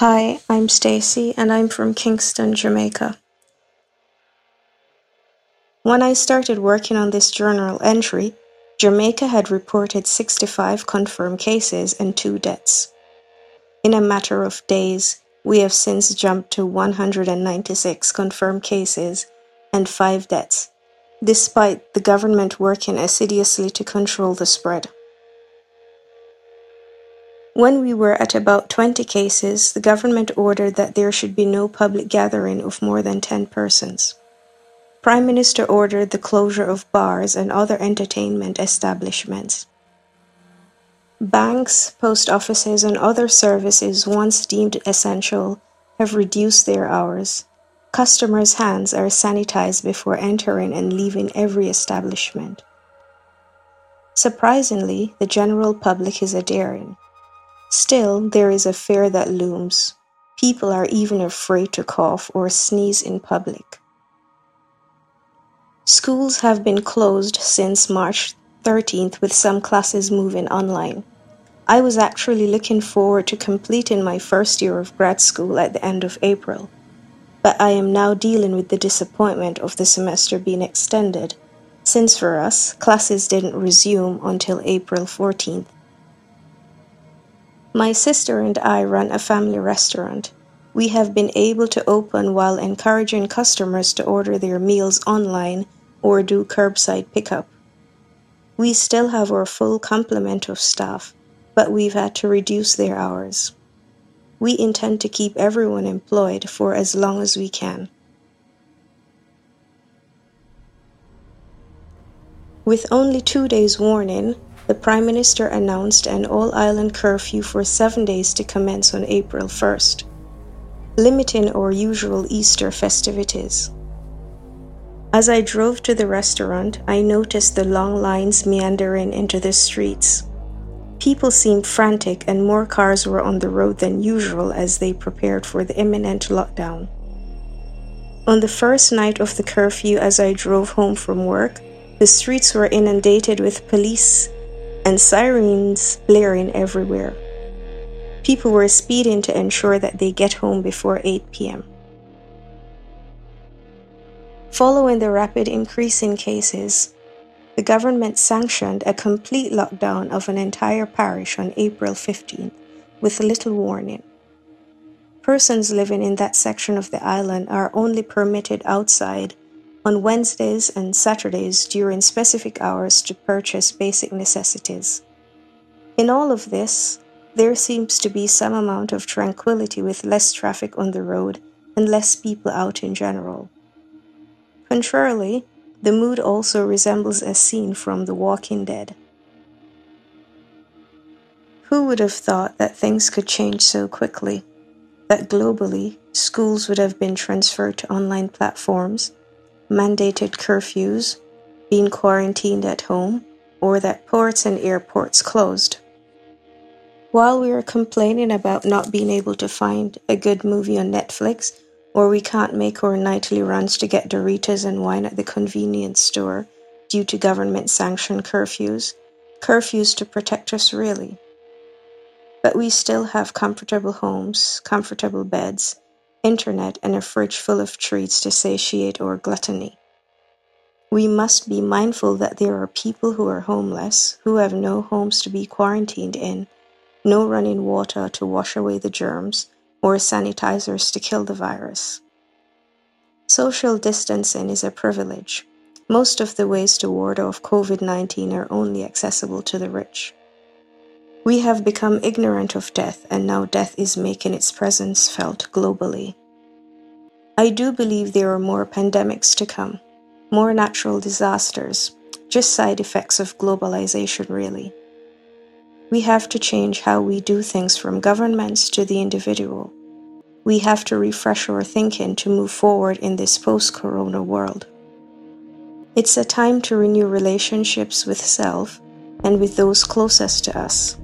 Hi, I'm Stacy and I'm from Kingston, Jamaica. When I started working on this journal entry, Jamaica had reported 65 confirmed cases and two deaths. In a matter of days, we have since jumped to 196 confirmed cases and five deaths, despite the government working assiduously to control the spread. When we were at about 20 cases, the government ordered that there should be no public gathering of more than 10 persons. Prime Minister ordered the closure of bars and other entertainment establishments. Banks, post offices, and other services once deemed essential have reduced their hours. Customers' hands are sanitized before entering and leaving every establishment. Surprisingly, the general public is adhering. Still, there is a fear that looms. People are even afraid to cough or sneeze in public. Schools have been closed since March 13th, with some classes moving online. I was actually looking forward to completing my first year of grad school at the end of April, but I am now dealing with the disappointment of the semester being extended, since for us, classes didn't resume until April 14th. My sister and I run a family restaurant. We have been able to open while encouraging customers to order their meals online or do curbside pickup. We still have our full complement of staff, but we've had to reduce their hours. We intend to keep everyone employed for as long as we can. With only two days' warning, the Prime Minister announced an all island curfew for seven days to commence on April 1st, limiting our usual Easter festivities. As I drove to the restaurant, I noticed the long lines meandering into the streets. People seemed frantic, and more cars were on the road than usual as they prepared for the imminent lockdown. On the first night of the curfew, as I drove home from work, the streets were inundated with police and sirens blaring everywhere. People were speeding to ensure that they get home before 8 p.m. Following the rapid increase in cases, the government sanctioned a complete lockdown of an entire parish on April 15th with little warning. Persons living in that section of the island are only permitted outside on Wednesdays and Saturdays during specific hours to purchase basic necessities. In all of this, there seems to be some amount of tranquility with less traffic on the road and less people out in general. Contrarily, the mood also resembles a scene from The Walking Dead. Who would have thought that things could change so quickly? That globally, schools would have been transferred to online platforms mandated curfews, being quarantined at home, or that ports and airports closed. While we are complaining about not being able to find a good movie on Netflix, or we can't make our nightly runs to get Doritos and wine at the convenience store due to government sanctioned curfews, curfews to protect us really. But we still have comfortable homes, comfortable beds, internet, and a fridge full of treats to satiate our gluttony. We must be mindful that there are people who are homeless, who have no homes to be quarantined in, no running water to wash away the germs, or sanitizers to kill the virus. Social distancing is a privilege. Most of the ways to ward off COVID 19 are only accessible to the rich. We have become ignorant of death, and now death is making its presence felt globally. I do believe there are more pandemics to come, more natural disasters, just side effects of globalization, really. We have to change how we do things from governments to the individual. We have to refresh our thinking to move forward in this post corona world. It's a time to renew relationships with self and with those closest to us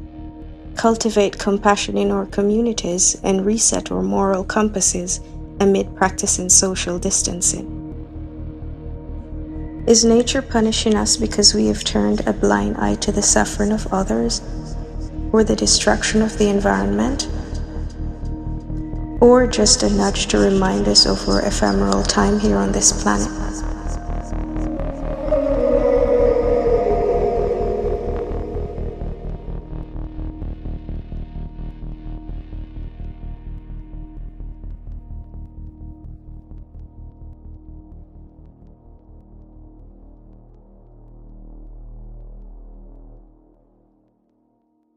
cultivate compassion in our communities, and reset our moral compasses amid practicing social distancing. Is nature punishing us because we have turned a blind eye to the suffering of others or the destruction of the environment? or just a nudge to remind us of our ephemeral time here on this planet.